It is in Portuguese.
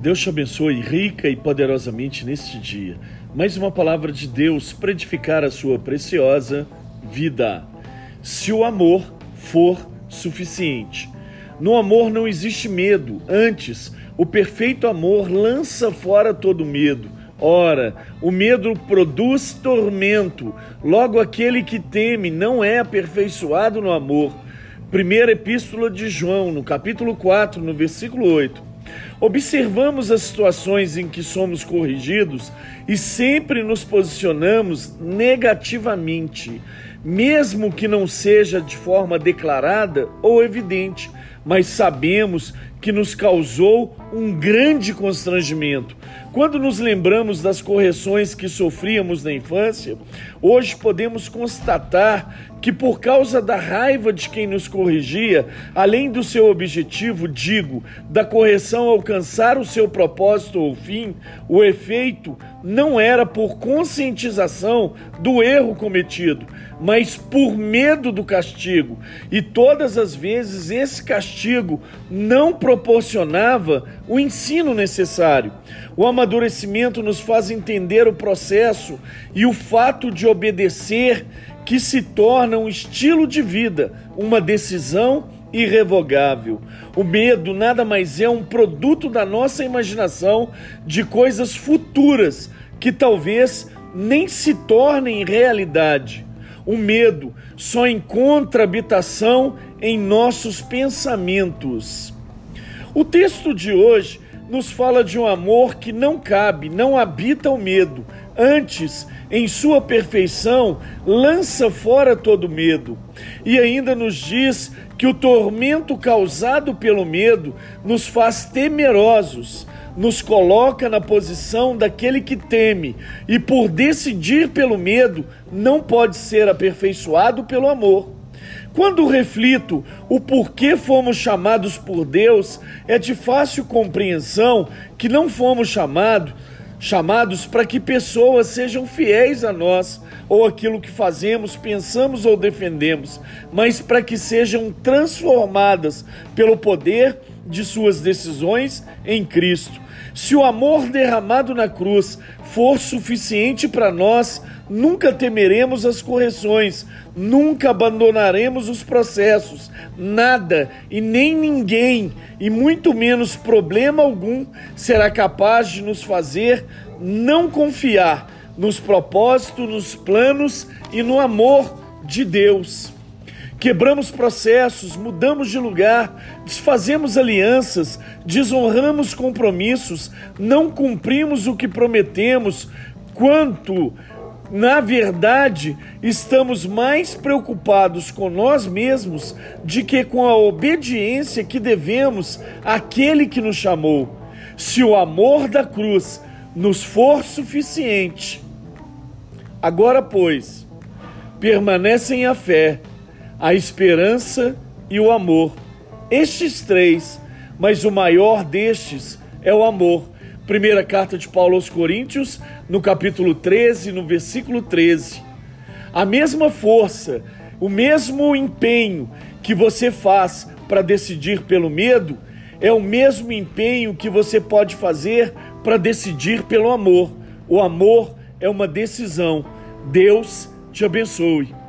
Deus te abençoe rica e poderosamente neste dia. Mais uma palavra de Deus para edificar a sua preciosa vida. Se o amor for suficiente. No amor não existe medo, antes, o perfeito amor lança fora todo medo. Ora, o medo produz tormento, logo aquele que teme não é aperfeiçoado no amor. Primeira Epístola de João, no capítulo 4, no versículo 8. Observamos as situações em que somos corrigidos e sempre nos posicionamos negativamente, mesmo que não seja de forma declarada ou evidente, mas sabemos que nos causou um grande constrangimento. Quando nos lembramos das correções que sofríamos na infância, hoje podemos constatar que, por causa da raiva de quem nos corrigia, além do seu objetivo, digo, da correção alcançar o seu propósito ou fim, o efeito não era por conscientização do erro cometido, mas por medo do castigo. E todas as vezes esse castigo não proporcionava o ensino necessário. O amadurecimento nos faz entender o processo e o fato de obedecer que se torna um estilo de vida, uma decisão irrevogável. O medo nada mais é um produto da nossa imaginação de coisas futuras que talvez nem se tornem realidade. O medo só encontra habitação em nossos pensamentos. O texto de hoje nos fala de um amor que não cabe, não habita o medo. Antes, em sua perfeição, lança fora todo medo. E ainda nos diz que o tormento causado pelo medo nos faz temerosos, nos coloca na posição daquele que teme e, por decidir pelo medo, não pode ser aperfeiçoado pelo amor. Quando reflito o porquê fomos chamados por Deus, é de fácil compreensão que não fomos chamados chamados para que pessoas sejam fiéis a nós ou aquilo que fazemos, pensamos ou defendemos, mas para que sejam transformadas pelo poder de suas decisões em Cristo. Se o amor derramado na cruz for suficiente para nós, nunca temeremos as correções, nunca abandonaremos os processos, nada e nem ninguém, e muito menos problema algum, será capaz de nos fazer não confiar nos propósitos, nos planos e no amor de Deus. Quebramos processos, mudamos de lugar, desfazemos alianças, desonramos compromissos, não cumprimos o que prometemos, quanto, na verdade, estamos mais preocupados com nós mesmos de que com a obediência que devemos àquele que nos chamou. Se o amor da cruz nos for suficiente, agora, pois, permanecem a fé a esperança e o amor. Estes três, mas o maior destes é o amor. Primeira carta de Paulo aos Coríntios, no capítulo 13, no versículo 13. A mesma força, o mesmo empenho que você faz para decidir pelo medo, é o mesmo empenho que você pode fazer para decidir pelo amor. O amor é uma decisão. Deus te abençoe.